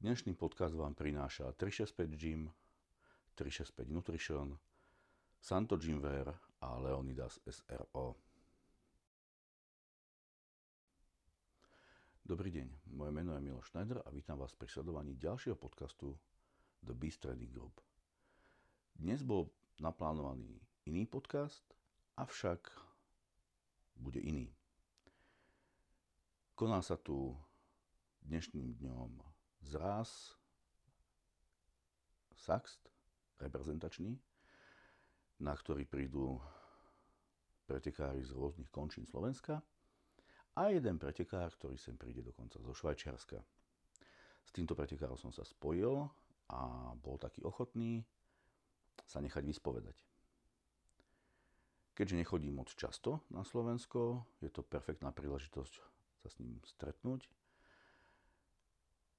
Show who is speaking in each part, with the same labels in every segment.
Speaker 1: Dnešný podcast vám prináša 365 Gym, 365 Nutrition, Santo Gymwear a Leonidas SRO. Dobrý deň, moje meno je Miloš Schneider a vítam vás pri sledovaní ďalšieho podcastu The Beast Trading Group. Dnes bol naplánovaný iný podcast, avšak bude iný. Koná sa tu dnešným dňom zraz Saxt, reprezentačný, na ktorý prídu pretekári z rôznych končín Slovenska a jeden pretekár, ktorý sem príde dokonca zo Švajčiarska. S týmto pretekárom som sa spojil a bol taký ochotný sa nechať vyspovedať. Keďže nechodím moc často na Slovensko, je to perfektná príležitosť sa s ním stretnúť.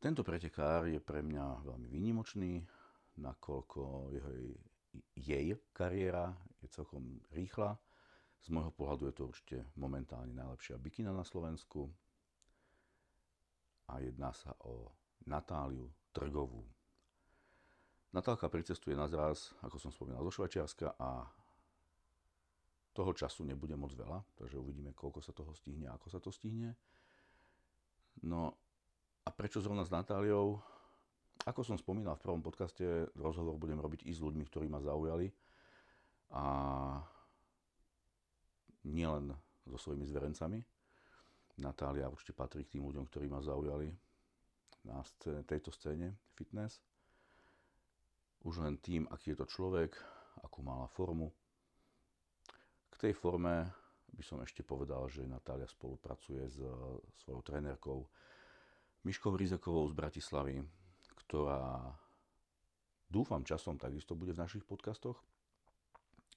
Speaker 1: Tento pretekár je pre mňa veľmi výnimočný, nakoľko jeho, jej kariéra je celkom rýchla z môjho pohľadu je to určite momentálne najlepšia bikina na Slovensku a jedná sa o Natáliu Trgovú. Natálka pricestuje na zraz, ako som spomínal, zo Švajčiarska a toho času nebude moc veľa, takže uvidíme, koľko sa toho stihne, ako sa to stihne. No a prečo zrovna s Natáliou? Ako som spomínal v prvom podcaste, rozhovor budem robiť i s ľuďmi, ktorí ma zaujali. A nielen so svojimi zverencami. Natália určite patrí k tým ľuďom, ktorí ma zaujali na scéne, tejto scéne fitness. Už len tým, aký je to človek, akú mala formu. K tej forme by som ešte povedal, že Natália spolupracuje s svojou trénerkou Myškou Rizekovou z Bratislavy, ktorá dúfam časom takisto bude v našich podcastoch,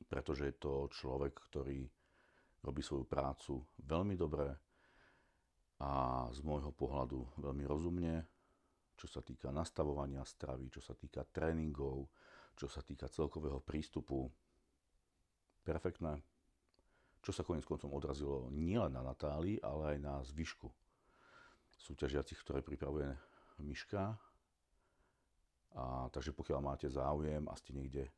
Speaker 1: pretože je to človek, ktorý robí svoju prácu veľmi dobre a z môjho pohľadu veľmi rozumne, čo sa týka nastavovania stravy, čo sa týka tréningov, čo sa týka celkového prístupu. Perfektné. Čo sa konec koncom odrazilo nielen na Natálii, ale aj na zvyšku súťažiacich, ktoré pripravuje Miška. A, takže pokiaľ máte záujem a ste niekde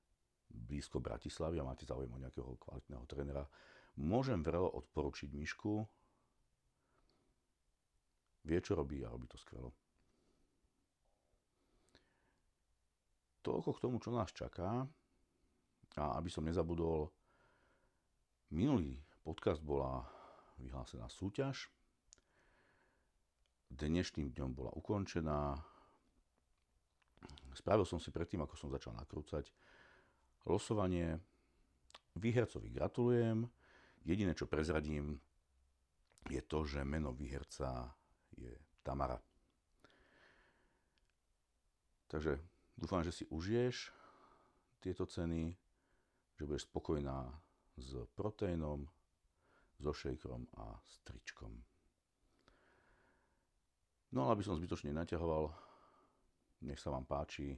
Speaker 1: blízko Bratislavy a máte záujem o nejakého kvalitného trénera, Môžem vrelo odporučiť Myšku. Vie, čo robí a robí to skvelo. Toľko k tomu, čo nás čaká. A aby som nezabudol, minulý podcast bola vyhlásená súťaž. Dnešným dňom bola ukončená. Spravil som si predtým, ako som začal nakrúcať losovanie. Výhercovi gratulujem. Jediné, čo prezradím, je to, že meno výherca je Tamara. Takže dúfam, že si užiješ tieto ceny, že budeš spokojná s proteínom, so šejkrom a s tričkom. No ale aby som zbytočne naťahoval, nech sa vám páči,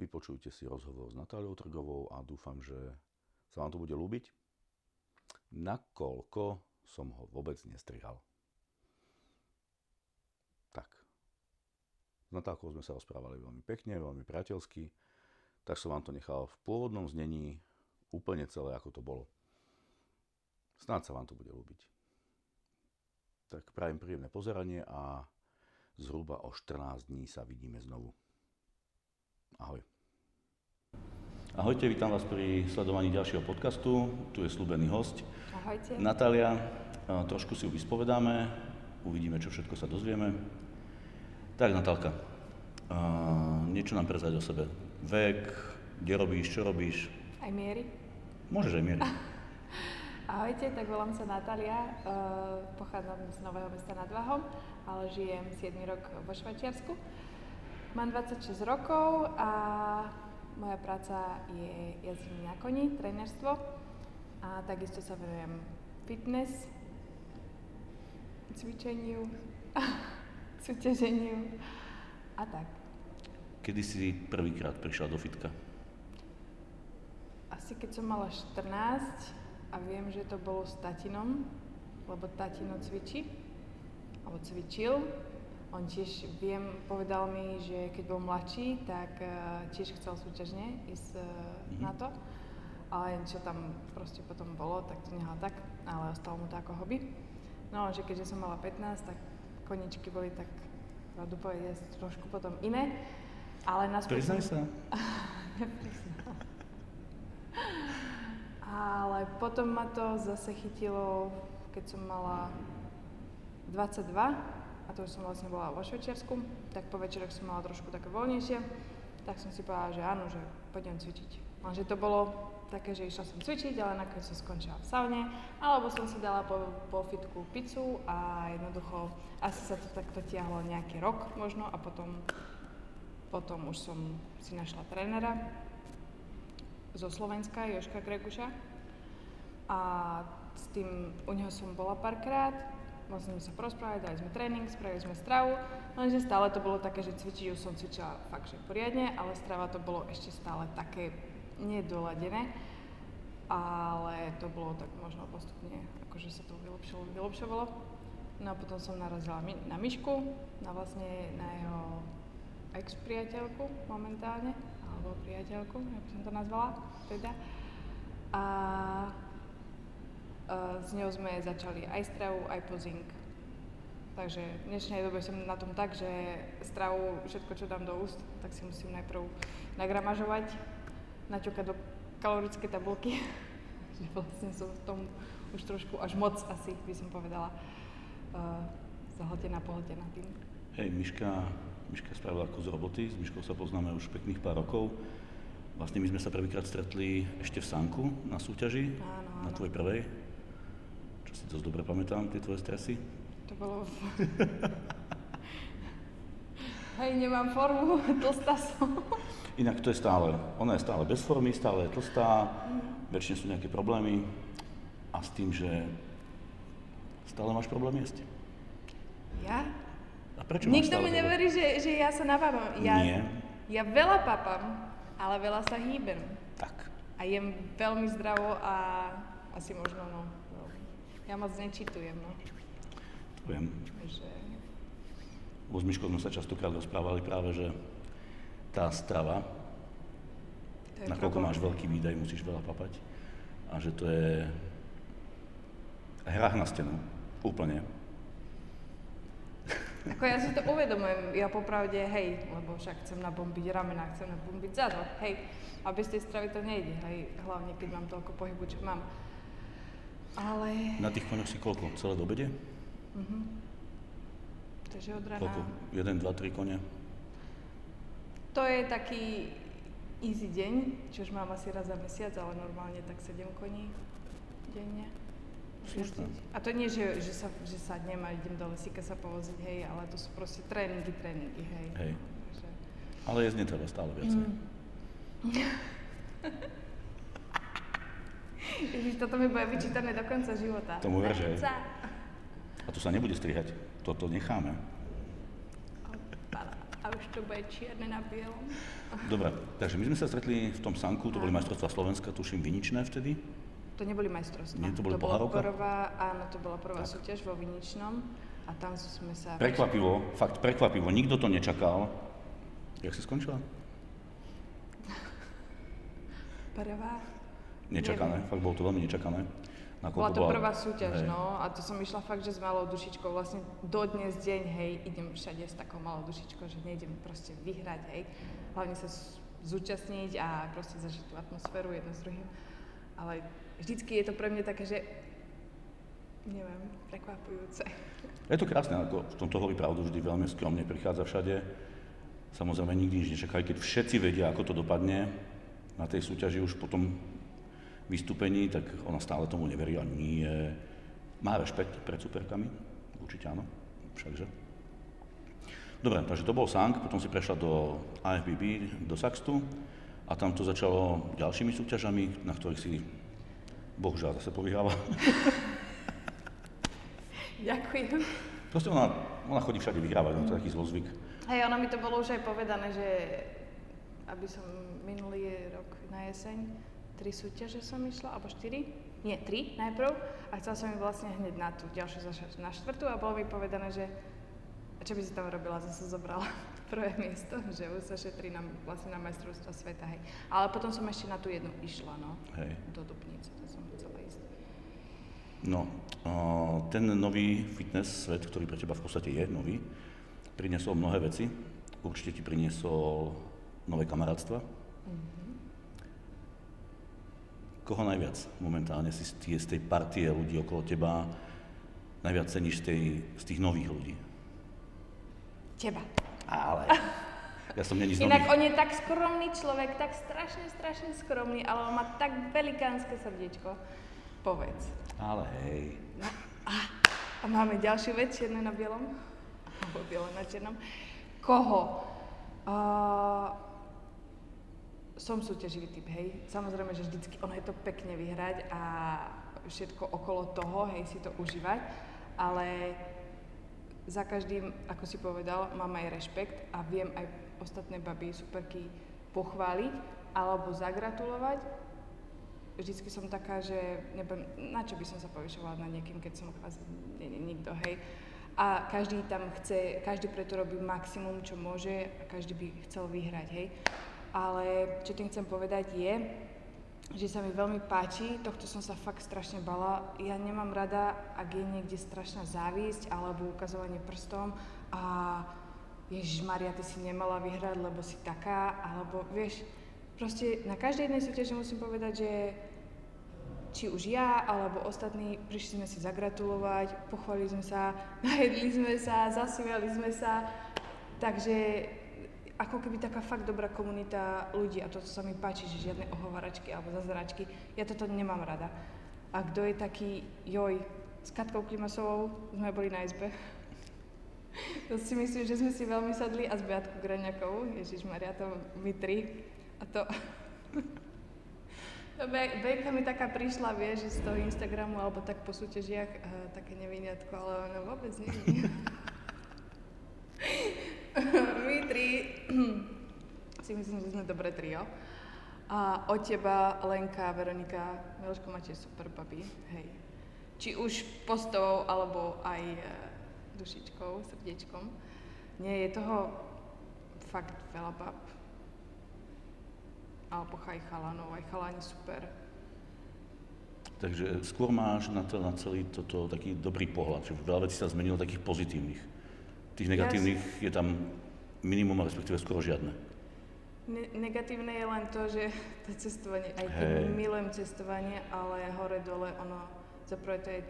Speaker 1: vypočujte si rozhovor s Natáliou Trgovou a dúfam, že sa vám to bude ľúbiť nakoľko som ho vôbec nestrihal. Tak. S Natálkou sme sa rozprávali veľmi pekne, veľmi priateľsky, tak som vám to nechal v pôvodnom znení úplne celé, ako to bolo. Snáď sa vám to bude ľúbiť. Tak prajem príjemné pozeranie a zhruba o 14 dní sa vidíme znovu. Ahoj. Ahojte, vítam vás pri sledovaní ďalšieho podcastu. Tu je slúbený host.
Speaker 2: Ahojte.
Speaker 1: Natália, trošku si ju vyspovedáme, uvidíme, čo všetko sa dozvieme. Tak, Natálka, niečo nám prezať o sebe. Vek, kde robíš, čo robíš?
Speaker 2: Aj miery?
Speaker 1: Môžeš aj miery.
Speaker 2: Ahojte, tak volám sa Natália, pochádzam z Nového mesta nad Váhom, ale žijem 7 rok vo Švajčiarsku. Mám 26 rokov a moja práca je jazdenie na koni, trénerstvo a takisto sa venujem fitness, cvičeniu, súťaženiu a tak.
Speaker 1: Kedy si prvýkrát prišla do fitka?
Speaker 2: Asi keď som mala 14 a viem, že to bolo s tatinom, lebo tatino cvičí, alebo cvičil On tiež, viem, povedal mi, že keď bol mladší, tak uh, tiež chcel súťažne ísť uh, mm-hmm. na to. Ale čo tam proste potom bolo, tak to nehal tak, ale ostalo mu to ako hobby. No, že keďže som mala 15, tak koničky boli tak, pravdu povedať, trošku potom iné. Ale
Speaker 1: naspäť... Priznaj sa.
Speaker 2: ale potom ma to zase chytilo, keď som mala 22, a to už som vlastne bola vo Švečersku, tak po večeroch som mala trošku také voľnejšie, tak som si povedala, že áno, že pôjdem cvičiť. Lenže to bolo také, že išla som cvičiť, ale nakoniec som skončila v saune, alebo som si dala po, po fitku pizzu a jednoducho asi sa to takto tiahlo nejaký rok možno a potom, potom už som si našla trénera zo Slovenska, Joška Greguša. A s tým u neho som bola párkrát, vlastne sme sa porozprávali, dali sme tréning, spravili sme stravu, lenže stále to bolo také, že cvičiť už som cvičila fakt, že poriadne, ale strava to bolo ešte stále také nedoladené, ale to bolo tak možno postupne, akože sa to vylepšovalo, vylepšovalo. No a potom som narazila na Myšku, na vlastne na jeho ex-priateľku momentálne, alebo priateľku, ako som to nazvala teda. A s ňou sme začali aj stravu, aj pozing. Takže v dnešnej dobe som na tom tak, že stravu, všetko, čo dám do úst, tak si musím najprv nagramažovať, naťukať do kalorické tabulky. že vlastne som v tom už trošku až moc asi, by som povedala, uh, zahltená, pohltená tým.
Speaker 1: Hej, Miška, Miška spravila kus roboty, s Miškou sa poznáme už pekných pár rokov. Vlastne my sme sa prvýkrát stretli ešte v Sanku na súťaži, áno, áno. na tvojej prvej čo si dosť dobre pamätám, tie tvoje stresy?
Speaker 2: To bolo... Hej, nemám formu, tlstá som.
Speaker 1: Inak to je stále, ona je stále bez formy, stále je tlstá, väčšine sú nejaké problémy a s tým, že stále máš problém jesť.
Speaker 2: Ja?
Speaker 1: A prečo
Speaker 2: Nikto mi neverí, že, že ja sa napápam. Ja,
Speaker 1: Nie.
Speaker 2: Ja veľa papám, ale veľa sa hýbem.
Speaker 1: Tak.
Speaker 2: A jem veľmi zdravo a asi možno, no, ja moc nečitujem, no.
Speaker 1: Viem. Že... S Myškou sme sa častokrát rozprávali práve, že tá strava, nakoľko máš veľký výdaj, musíš veľa papať. A že to je hra na stenu. Úplne.
Speaker 2: Ako ja si to uvedomujem, ja popravde, hej, lebo však chcem nabombiť ramena, chcem nabombiť zadok, hej, a bez tej stravy to nejde, hej, hlavne keď mám toľko pohybu, čo mám. Ale...
Speaker 1: Na tých koňoch si koľko? Celé do obede?
Speaker 2: Uh-huh. Takže od rána...
Speaker 1: Koľko? 1, 2, 3 kone?
Speaker 2: To je taký easy deň, čo už mám asi raz za mesiac, ale normálne tak 7 koní denne.
Speaker 1: Slušné.
Speaker 2: A to nie, že, že, sa, že sadnem a idem do lesíka sa povoziť, hej, ale to sú proste tréningy, tréningy, hej.
Speaker 1: Hej. Ale jesť netreba stále viacej. Mm.
Speaker 2: Ježiš, toto mi bude vyčítané do konca života.
Speaker 1: Tomu ver, že A to sa nebude strihať. Toto necháme.
Speaker 2: A už to bude čierne na bielom.
Speaker 1: Dobre, takže my sme sa stretli v tom Sanku, to boli majstrovstvá Slovenska, tuším, Viničné vtedy.
Speaker 2: To neboli majstrovstvá.
Speaker 1: Nie, to, boli
Speaker 2: to
Speaker 1: bola
Speaker 2: prvá, áno, to bola prvá tak. súťaž vo Viničnom a tam sme sa...
Speaker 1: Prekvapivo, fakt prekvapivo, nikto to nečakal. Jak si skončila?
Speaker 2: Prvá.
Speaker 1: Nečakané, Neviem. fakt bolo to veľmi nečakané.
Speaker 2: Bola to bola... prvá súťaž, hej. no, a to som išla fakt, že s malou dušičkou, vlastne dodnes deň, hej, idem všade s takou malou dušičkou, že nejdem proste vyhrať, hej, hlavne sa zúčastniť a proste zažiť tú atmosféru jedno s druhým. Ale vždycky je to pre mňa také, že neviem, prekvapujúce.
Speaker 1: Je to krásne, ako v tomto hovorí pravdu, vždy veľmi skromne prichádza všade. Samozrejme nikdy nič nečakajú, keď všetci vedia, ako to dopadne. Na tej súťaži už potom vystúpení, tak ona stále tomu neverí a nie. Má rešpekt pred superkami? Určite áno, všakže. Dobre, takže to bol Sank, potom si prešla do AFBB, do Saxtu a tam to začalo ďalšími súťažami, na ktorých si bohužiaľ zase povyhráva.
Speaker 2: Ďakujem.
Speaker 1: Proste ona, ona chodí všade vyhrávať, to je taký zlozvyk.
Speaker 2: Hej, ono mi to bolo už aj povedané, že aby som minulý rok na jeseň tri súťaže som išla, alebo štyri, nie, tri najprv a chcela som im vlastne hneď na tú ďalšiu, na štvrtú a bolo mi povedané, že A čo by si tam robila? Zase zobrala prvé miesto, že už sa šetrí na, vlastne na majstrovstva sveta, hej. Ale potom som ešte na tú jednu išla, no.
Speaker 1: Hej.
Speaker 2: Do Dubnice, to som chcela ísť.
Speaker 1: No, o, ten nový fitness svet, ktorý pre teba v podstate je nový, priniesol mnohé veci. Určite ti priniesol nové kamarátstva. Mm-hmm. Koho najviac momentálne si tie, z tej partie ľudí okolo teba najviac ceníš z, tej, z tých nových ľudí?
Speaker 2: Teba.
Speaker 1: Ale ja som není
Speaker 2: Inak on je tak skromný človek, tak strašne, strašne skromný, ale on má tak velikánske srdiečko. Povedz.
Speaker 1: Ale hej.
Speaker 2: No, a, a máme ďalšiu vec, čierne na bielom. Alebo biele na čiernom. Koho? Uh, som súťaživý typ, hej. Samozrejme, že vždycky ono je to pekne vyhrať a všetko okolo toho, hej, si to užívať, ale za každým, ako si povedal, mám aj rešpekt a viem aj ostatné baby, superky pochváliť alebo zagratulovať. Vždycky som taká, že nebudem, na čo by som sa povyšovala na niekým, keď som kvázi nikto, hej. A každý tam chce, každý preto robí maximum, čo môže a každý by chcel vyhrať, hej. Ale čo tým chcem povedať je, že sa mi veľmi páči, tohto som sa fakt strašne bala. Ja nemám rada, ak je niekde strašná závisť alebo ukazovanie prstom a Ježiš Maria, ty si nemala vyhrať, lebo si taká, alebo vieš, proste na každej jednej súťaži musím povedať, že či už ja alebo ostatní prišli sme si zagratulovať, pochválili sme sa, najedli sme sa, zasmiali sme sa, takže ako keby taká fakt dobrá komunita ľudí a toto sa mi páči, že žiadne ohovaračky alebo zazračky. Ja toto nemám rada. A kto je taký, joj, s Katkou Klimasovou sme boli na izbe. to si myslím, že sme si veľmi sadli a s Beatkou Graňakovou, Ježiš Maria, to my tri. A to... Be- Bejka mi taká prišla, vieš, z toho Instagramu alebo tak po súťažiach uh, také neviniatko, ale ona vôbec nie. My tri si myslím, že sme dobré trio. A od teba, Lenka, Veronika, Miloško máte super baby, hej. Či už postovou, alebo aj e, dušičkou, srdiečkom. Nie je toho fakt veľa bab. Alebo aj chalanov, aj chalani super.
Speaker 1: Takže skôr máš na, to, na celý toto taký dobrý pohľad, že veľa vecí sa zmenilo takých pozitívnych. Tých negatívnych je tam minimum, respektíve skoro žiadne.
Speaker 2: Ne- negatívne je len to, že to cestovanie, aj keď
Speaker 1: Hej.
Speaker 2: milujem cestovanie, ale hore-dole ono, za prvé to je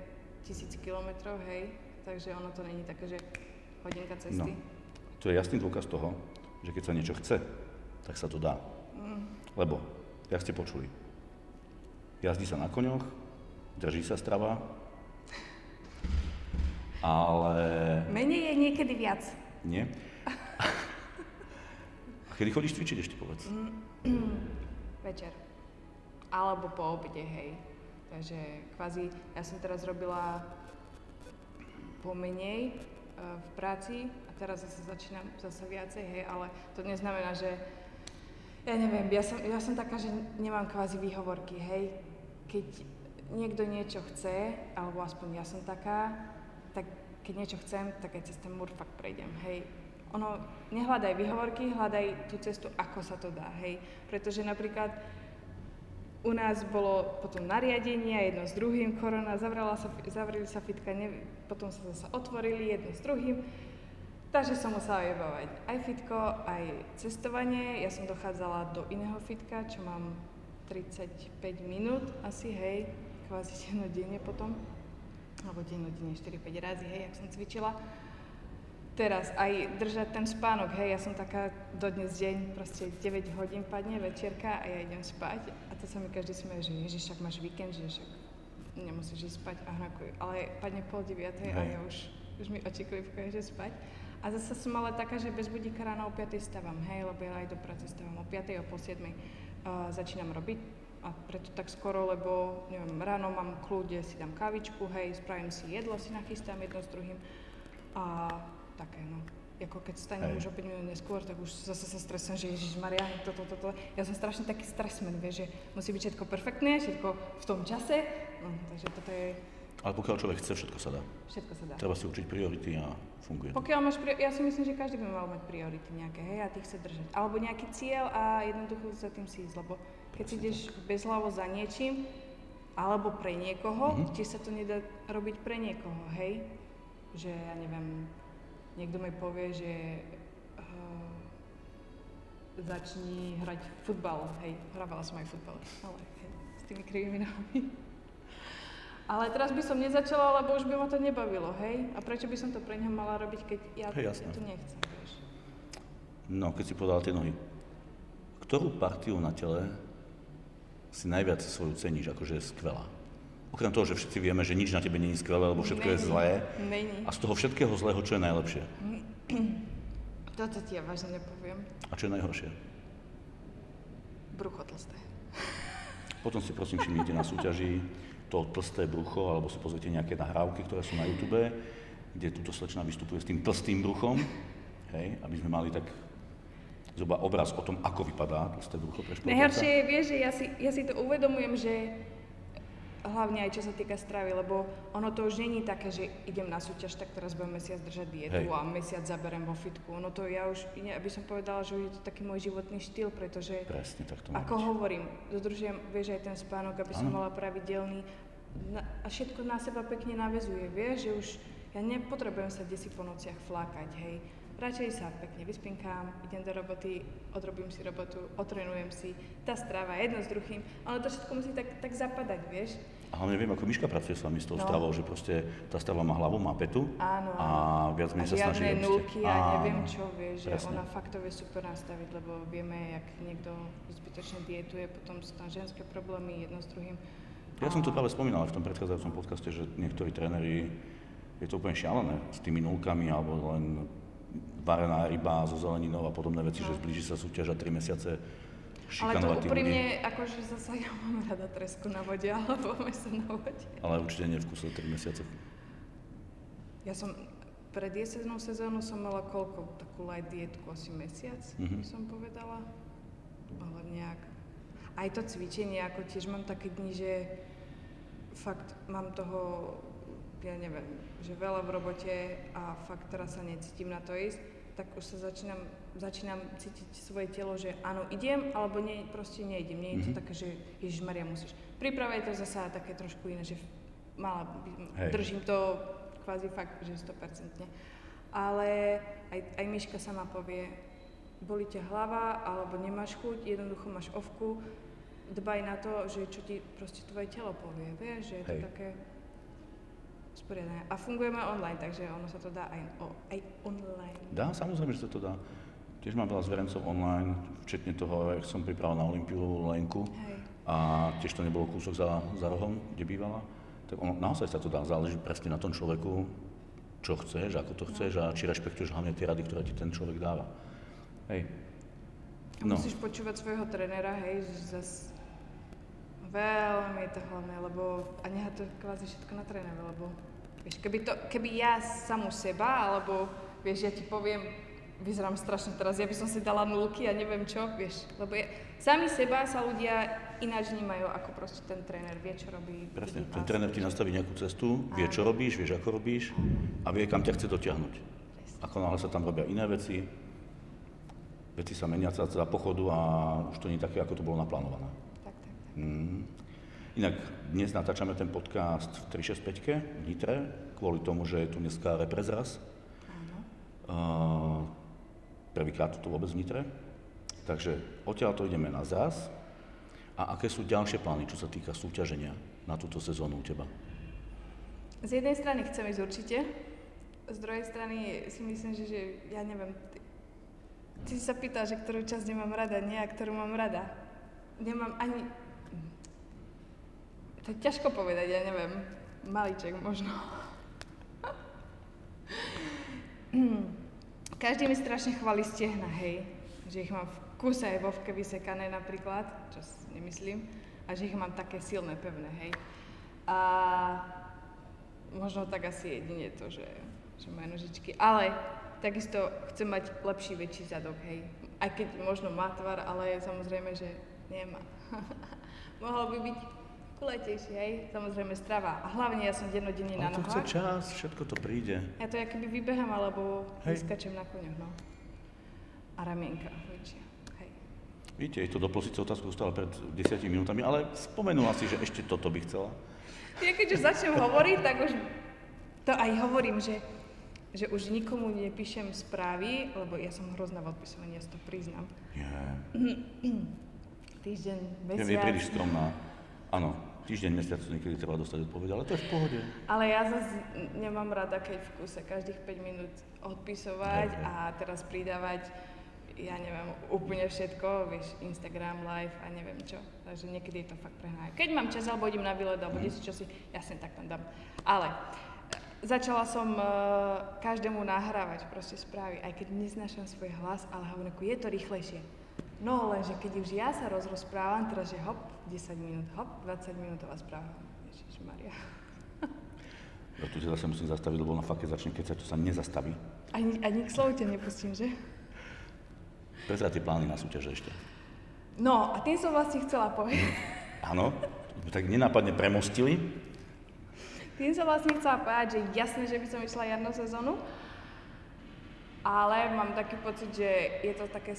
Speaker 2: tisíc kilometrov, hej, takže ono to není také, že hodinka
Speaker 1: No.
Speaker 2: cesty.
Speaker 1: To je jasný dôkaz toho, že keď sa niečo chce, tak sa to dá.
Speaker 2: Mm.
Speaker 1: Lebo, jak ste počuli, jazdí sa na koňoch, drží sa strava, ale
Speaker 2: Menej je niekedy viac.
Speaker 1: nie. A kedy chodíš cvičiť ešte povedz?
Speaker 2: Večer. Alebo po obede, hej. Takže kvázi, ja som teraz robila pomenej e, v práci a teraz zase začínam zase viacej, hej, ale to neznamená, že ja neviem, ja som, ja som taká, že nemám kvázi výhovorky, hej. Keď niekto niečo chce, alebo aspoň ja som taká, tak keď niečo chcem, tak aj cez ten múr fakt prejdem, hej. Ono, nehľadaj výhovorky, hľadaj tú cestu, ako sa to dá, hej. Pretože napríklad u nás bolo potom nariadenie, jedno s druhým, korona, zavrela sa, zavreli sa fitka, ne, potom sa zase otvorili jedno s druhým. Takže som musela vybavať aj fitko, aj cestovanie. Ja som dochádzala do iného fitka, čo mám 35 minút asi, hej, kvázi dennodenne potom. Alebo dennodenne 4-5 razy, hej, jak som cvičila. Teraz aj držať ten spánok, hej, ja som taká dodnes deň, proste 9 hodín padne večierka a ja idem spať. A to sa mi každý smeje, že ježiš, však máš víkend, že však nemusíš ísť spať a hnakuj. Ale padne pol deviatej a ja už, už mi oči klipkajú, že spať. A zase som ale taká, že bez budíka ráno o 5 stávam, hej, lebo ja aj do práce stávam o 5 o pol 7 uh, začínam robiť a preto tak skoro, lebo neviem, ráno mám kľude, si dám kávičku, hej, spravím si jedlo, si nachystám jedno s druhým a také, no. Ako keď stanem
Speaker 1: Hej.
Speaker 2: už o 5 minút neskôr, tak už zase sa stresujem, že Ježiš Maria, toto, toto. Ja som strašne taký stresmen, vieš, že musí byť všetko perfektné, všetko v tom čase. No, takže toto je
Speaker 1: Ale pokiaľ človek chce, všetko sa dá.
Speaker 2: Všetko sa dá.
Speaker 1: Treba si určiť priority a funguje.
Speaker 2: Pokiaľ máš, pri... ja si myslím, že každý by mal mať priority nejaké, hej, a tých chce držať. Alebo nejaký cieľ a jednoducho za tým si ísť, lebo keď si ideš bezhlavo za niečím, alebo pre niekoho, mm-hmm. ti sa to nedá robiť pre niekoho, hej? Že ja neviem, niekto mi povie, že uh, začni hrať futbal, hej, hrávala som aj futbal, ale hej, s tými krivými nohami. Ale teraz by som nezačala, lebo už by ma to nebavilo, hej? A prečo by som to pre neho mala robiť, keď ja,
Speaker 1: Hej,
Speaker 2: ja to nechcem, vieš?
Speaker 1: No, keď si podal tie nohy. Ktorú partiu na tele si najviac svoju ceníš, akože je skvelá? Okrem toho, že všetci vieme, že nič na tebe je skvelé, lebo všetko je
Speaker 2: Není.
Speaker 1: zlé.
Speaker 2: Není.
Speaker 1: A z toho všetkého zlého, čo je najlepšie?
Speaker 2: Toto ti ja vážne nepoviem.
Speaker 1: A čo je najhoršie?
Speaker 2: Brucho tlsté.
Speaker 1: Potom si prosím všimnite na súťaži to tlsté brucho, alebo si pozrite nejaké nahrávky, ktoré sú na YouTube, kde túto slečna vystupuje s tým tlstým bruchom, hej, aby sme mali tak zhruba obraz o tom, ako vypadá tlsté brucho pre športovca.
Speaker 2: Najhoršie je, vieš, že ja si, ja si to uvedomujem, že hlavne aj čo sa týka stravy, lebo ono to už není také, že idem na súťaž, tak teraz budem mesiac držať dietu
Speaker 1: Hej.
Speaker 2: a mesiac zaberem vo fitku. Ono to ja už, aby som povedala, že už je to taký môj životný štýl, pretože
Speaker 1: Presne, tak to
Speaker 2: Ako
Speaker 1: byť.
Speaker 2: hovorím, dodržujem, vieš, aj ten spánok, aby som
Speaker 1: Áno.
Speaker 2: mala pravidelný na, a všetko na seba pekne navezuje, vieš, že už ja nepotrebujem sa desi po nociach flákať, hej. Radšej sa pekne vyspinkám, idem do roboty, odrobím si robotu, otrenujem si, tá strava jedno s druhým, ale to všetko musí tak, tak zapadať, vieš.
Speaker 1: A hlavne viem, ako Miška pracuje s vami s tou
Speaker 2: No.
Speaker 1: stravou, že proste tá strava má hlavu, má petu
Speaker 2: Áno,
Speaker 1: a viac
Speaker 2: A
Speaker 1: menej sa snaží, ste-
Speaker 2: nulky a neviem čo, vieš, že ona fakt to vie super nastaviť, lebo vieme, jak niekto zbytočne dietuje, potom sú tam ženské problémy jedno s druhým.
Speaker 1: Ja som to
Speaker 2: A-
Speaker 1: práve spomínal v tom predchádzajúcom podcaste, že niektorí tréneri, je to úplne šialené s tými nulkami alebo len varená ryba so zeleninou a podobné veci,
Speaker 2: No.
Speaker 1: že zblíži sa súťaž a 3 mesiace
Speaker 2: Ale to
Speaker 1: šikanovať tých ľudí.
Speaker 2: úprimne, akože zasa ja mám rada tresku na vode alebo meso na vode.
Speaker 1: Ale určite nie v kuse 3 mesiace.
Speaker 2: Ja som pred jesennou sezónu som mala koľko? Takú light dietku, asi mesiac,
Speaker 1: Mhm.
Speaker 2: by som povedala. Ale nejak. Aj to cvičenie, ako tiež mám také dni, že fakt mám toho, ja neviem, že veľa v robote a fakt teraz sa necítim na to ísť, tak už sa začínam, začínam cítiť svoje telo, že áno, idem, alebo nie, proste neidem. Nie je to
Speaker 1: Mhm.
Speaker 2: také, že Ježiš Maria musíš. Príprava je to zasa také trošku iné, že mala,
Speaker 1: Hej.
Speaker 2: držím to kvázi fakt, že 100%. Ale aj, aj Miška sama povie, boli ťa hlava, alebo nemáš chuť, jednoducho máš ovku, dbaj na to, že čo ti proste tvoje telo povie, vieš, že je to
Speaker 1: Hej.
Speaker 2: také sporiadané. A fungujeme online, takže ono sa to dá aj, aj online.
Speaker 1: Dá, samozrejme, že sa to dá. Tiež mám veľa zverencov online, včetne toho, jak som pripravil na Olympiu Lenku
Speaker 2: Hej.
Speaker 1: a tiež to nebolo kúsok za, za rohom, kde bývala. Tak ono, naozaj sa to dá, záleží presne na tom človeku, čo chceš, ako to chceš a či rešpektuješ hlavne tie rady, ktoré ti ten človek dáva. Hej. No,
Speaker 2: musíš počúvať svojho trénera, hej, že veľmi je to hlavné, lebo a nechá to kvázi všetko na trénera, lebo vieš, keby, to, keby ja samú seba, alebo vieš, ja ti poviem, vyzerám strašne teraz, ja by som si dala nulky a neviem čo, vieš, lebo ja, sami seba sa ľudia ináč vnímajú, ako proste ten tréner vie, čo robí.
Speaker 1: presne. Ten tréner ti nastaví nejakú cestu, vie, čo robíš, vieš, ako robíš a vie, kam ťa chce dotiahnuť.
Speaker 2: Presne.
Speaker 1: Ako náhle sa tam robia iné veci, veci sa menia za pochodu a už to nie je také, ako to bolo naplánované.
Speaker 2: Tak, tak, tak.
Speaker 1: Mm. Inak dnes natáčame ten podcast v 365 v Nitre, kvôli tomu, že je tu dneska reprezraz. Uh, prvýkrát to vôbec v Nitre. Takže odtiaľ to ideme na zraz. A aké sú ďalšie plány, čo sa týka súťaženia na túto sezónu u teba?
Speaker 2: Z jednej strany chcem ísť určite, z druhej strany si myslím, že, že ja neviem, ty, ty si sa pýtal, že ktorú časť nemám rada, nie a ktorú mám rada. Nemám ani... To je ťažko povedať, ja neviem. Malíček možno. Každý mi strašne chváli stehna, hej. Že ich mám v kuse aj vovke vysekané napríklad, čo nemyslím. A že ich mám také silné, pevné, hej. A možno tak asi jedine to, že, že majú nožičky. Ale takisto chcem mať lepší, väčší zadok, hej. Aj keď možno má tvar, ale samozrejme, že nemá. Mohol by byť. Kulatejší, hej, samozrejme strava. A hlavne ja som dennodenne na
Speaker 1: Ale to chce
Speaker 2: nohách.
Speaker 1: čas, všetko to príde.
Speaker 2: Ja to ja keby vybehám alebo
Speaker 1: Hej.
Speaker 2: vyskačem na koňoch, no. A ramienka väčšia.
Speaker 1: Víte, jej to doposiaľ otázku dostala pred 10 minútami, ale spomenula si, že ešte toto by chcela.
Speaker 2: Ja keď už začnem hovoriť, tak už to aj hovorím, že, že už nikomu nepíšem správy, lebo ja som hrozná v odpisovaní, ja si to priznám.
Speaker 1: Je,
Speaker 2: Týždeň,
Speaker 1: je, je
Speaker 2: mesiac.
Speaker 1: príliš skromná. Áno, týždeň, mesiac niekedy treba dostať odpoveď, ale to je v pohode.
Speaker 2: Ale ja zase nemám rada, keď v kuse každých 5 minút odpisovať
Speaker 1: hej.
Speaker 2: a teraz pridávať, ja neviem, úplne všetko, vieš, Instagram, live a neviem čo. Takže niekedy je to fakt prehnané. Keď mám čas, alebo idem na výlet, alebo mm. čo si, jasne, tak tam dám. Ale e, začala som uh, každému nahrávať proste správy, aj keď neznášam svoj hlas, ale hovorím, je to rýchlejšie. No lenže keď už ja sa rozrozprávam, teraz že hop, 10 minút, hop, 20 minútová správa. Ježišmaria.
Speaker 1: Ja tu sa zase musím zastaviť, lebo na fakt, keď začne, sa to sa nezastaví.
Speaker 2: Ani, ani k slovu ťa nepustím, že?
Speaker 1: Prezrať tie plány na súťaže ešte.
Speaker 2: No, a tým som vlastne chcela povedať.
Speaker 1: Áno, sme tak nenápadne premostili.
Speaker 2: Tým som vlastne chcela povedať, že jasné, že by som išla jarnú sezónu, ale mám taký pocit, že je to také,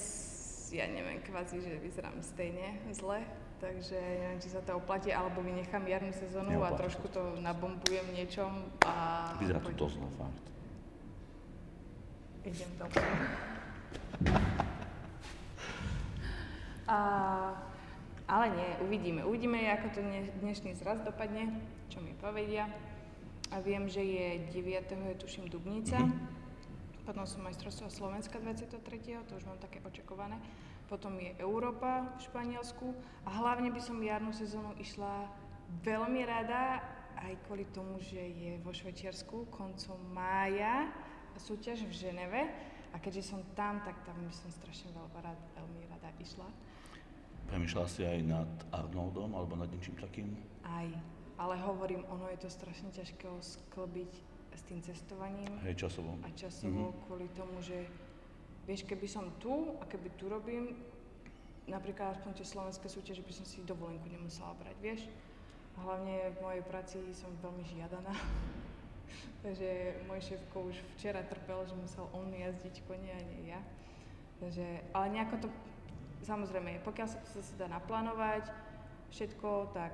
Speaker 2: ja neviem, kvázi, že vyzerám stejne zle, takže neviem, či sa to oplatí, alebo vynechám jarnú sezónu a
Speaker 1: Neoplatí
Speaker 2: trošku to nabombujem niečom a...
Speaker 1: Vyzerá to dosť zle, fakt.
Speaker 2: Idem do A, ale nie, uvidíme. Uvidíme, ako to dne- dnešný zraz dopadne, čo mi povedia. A viem, že je 9. je tuším Dubnica.
Speaker 1: Mhm.
Speaker 2: Potom sú majstrovstvá Slovenska 23. to už mám také očakované. Potom je Európa v Španielsku a hlavne by som jarnú sezónu išla veľmi rada aj kvôli tomu, že je vo Švečiarsku koncom mája súťaž v Ženeve a keďže som tam, tak tam by som strašne veľmi rada, veľmi rada išla.
Speaker 1: Premýšľala si aj nad Arnoldom alebo nad niečím takým?
Speaker 2: Aj, ale hovorím, ono je to strašne ťažké sklbiť s tým cestovaním
Speaker 1: Hej, časovo.
Speaker 2: a časovo kvôli tomu, že vieš, keby som tu a keby tu robím, napríklad aspoň tie slovenské súťaže by som si dovolenku nemusela brať, vieš. Hlavne v mojej práci som veľmi žiadaná. Takže môj šéfko už včera trpel, že musel on jazdiť konia a nie ja. Takže, ale nejako to, samozrejme, pokiaľ sa to zase dá naplánovať, všetko, tak,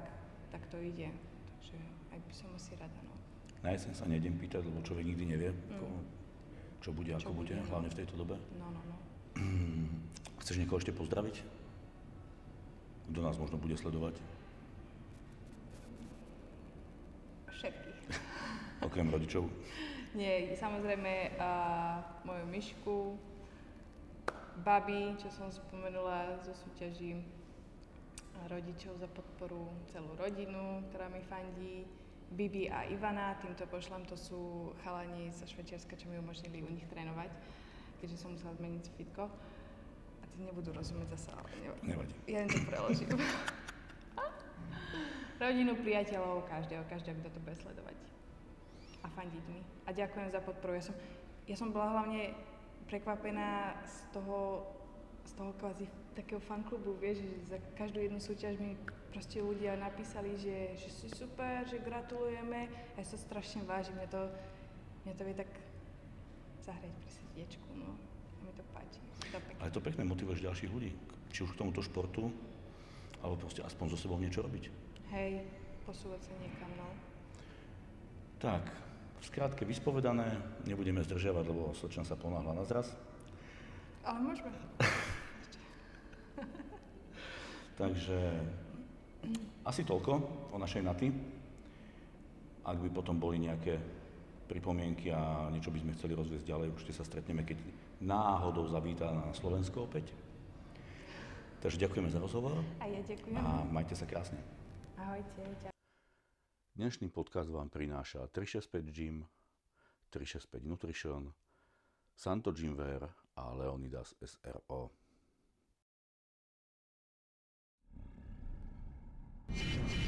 Speaker 2: tak to ide. Takže aj by som asi rada, no.
Speaker 1: Na jeseň sa nejdem pýtať, lebo človek nikdy nevie, ako, čo bude, ako
Speaker 2: Čo
Speaker 1: bude,
Speaker 2: bude, no.
Speaker 1: hlavne v tejto dobe.
Speaker 2: No, no, no.
Speaker 1: Chceš niekoho ešte pozdraviť? Kto nás možno bude sledovať?
Speaker 2: Všetkých.
Speaker 1: Okrem rodičov.
Speaker 2: Nie, samozrejme uh, moju myšku, babi, čo som spomenula zo súťaží, rodičov za podporu, celú rodinu, ktorá mi fandí, Bibi a Ivana, týmto pošlem, to sú chalani zo Švečerska, čo mi umožnili u nich trénovať, keďže som musela zmeniť fitko. A tí nebudú rozumieť zase, ale nevadí.
Speaker 1: Nevadí.
Speaker 2: Ja im to preložím. Rodinu, priateľov, každého, každého, kto to bude sledovať. A fandiť mi. A ďakujem za podporu. Ja som, ja som bola hlavne prekvapená z toho, z toho kvázi takého fanklubu, vieš, že za každú jednu súťaž mi proste ľudia napísali, že, že si super, že gratulujeme. Ja sa strašne vážim, mňa to, mňa to vie tak zahrieť pri srdiečku, no. A mi to páči. To pekné.
Speaker 1: Ale to pekné motivuješ ďalších ľudí. Či už k tomuto športu, alebo proste aspoň so sebou niečo robiť.
Speaker 2: Hej, posúvať sa niekam, no.
Speaker 1: Tak, v skrátke vyspovedané, nebudeme zdržiavať, lebo slečna sa ponáhla na zraz.
Speaker 2: Ale môžeme.
Speaker 1: Takže asi toľko o našej naty. Ak by potom boli nejaké pripomienky a niečo by sme chceli rozviesť ďalej, určite sa stretneme, keď náhodou zavíta na Slovensko opäť. Takže ďakujeme za rozhovor
Speaker 2: A ja ďakujem.
Speaker 1: a majte sa krásne.
Speaker 2: Ahojte. Ďakujem.
Speaker 1: Dnešný podcast vám prináša 365 Gym, 365 Nutrition, Santo Gymwear a Leonidas SRO. you